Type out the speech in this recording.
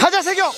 가자 세경!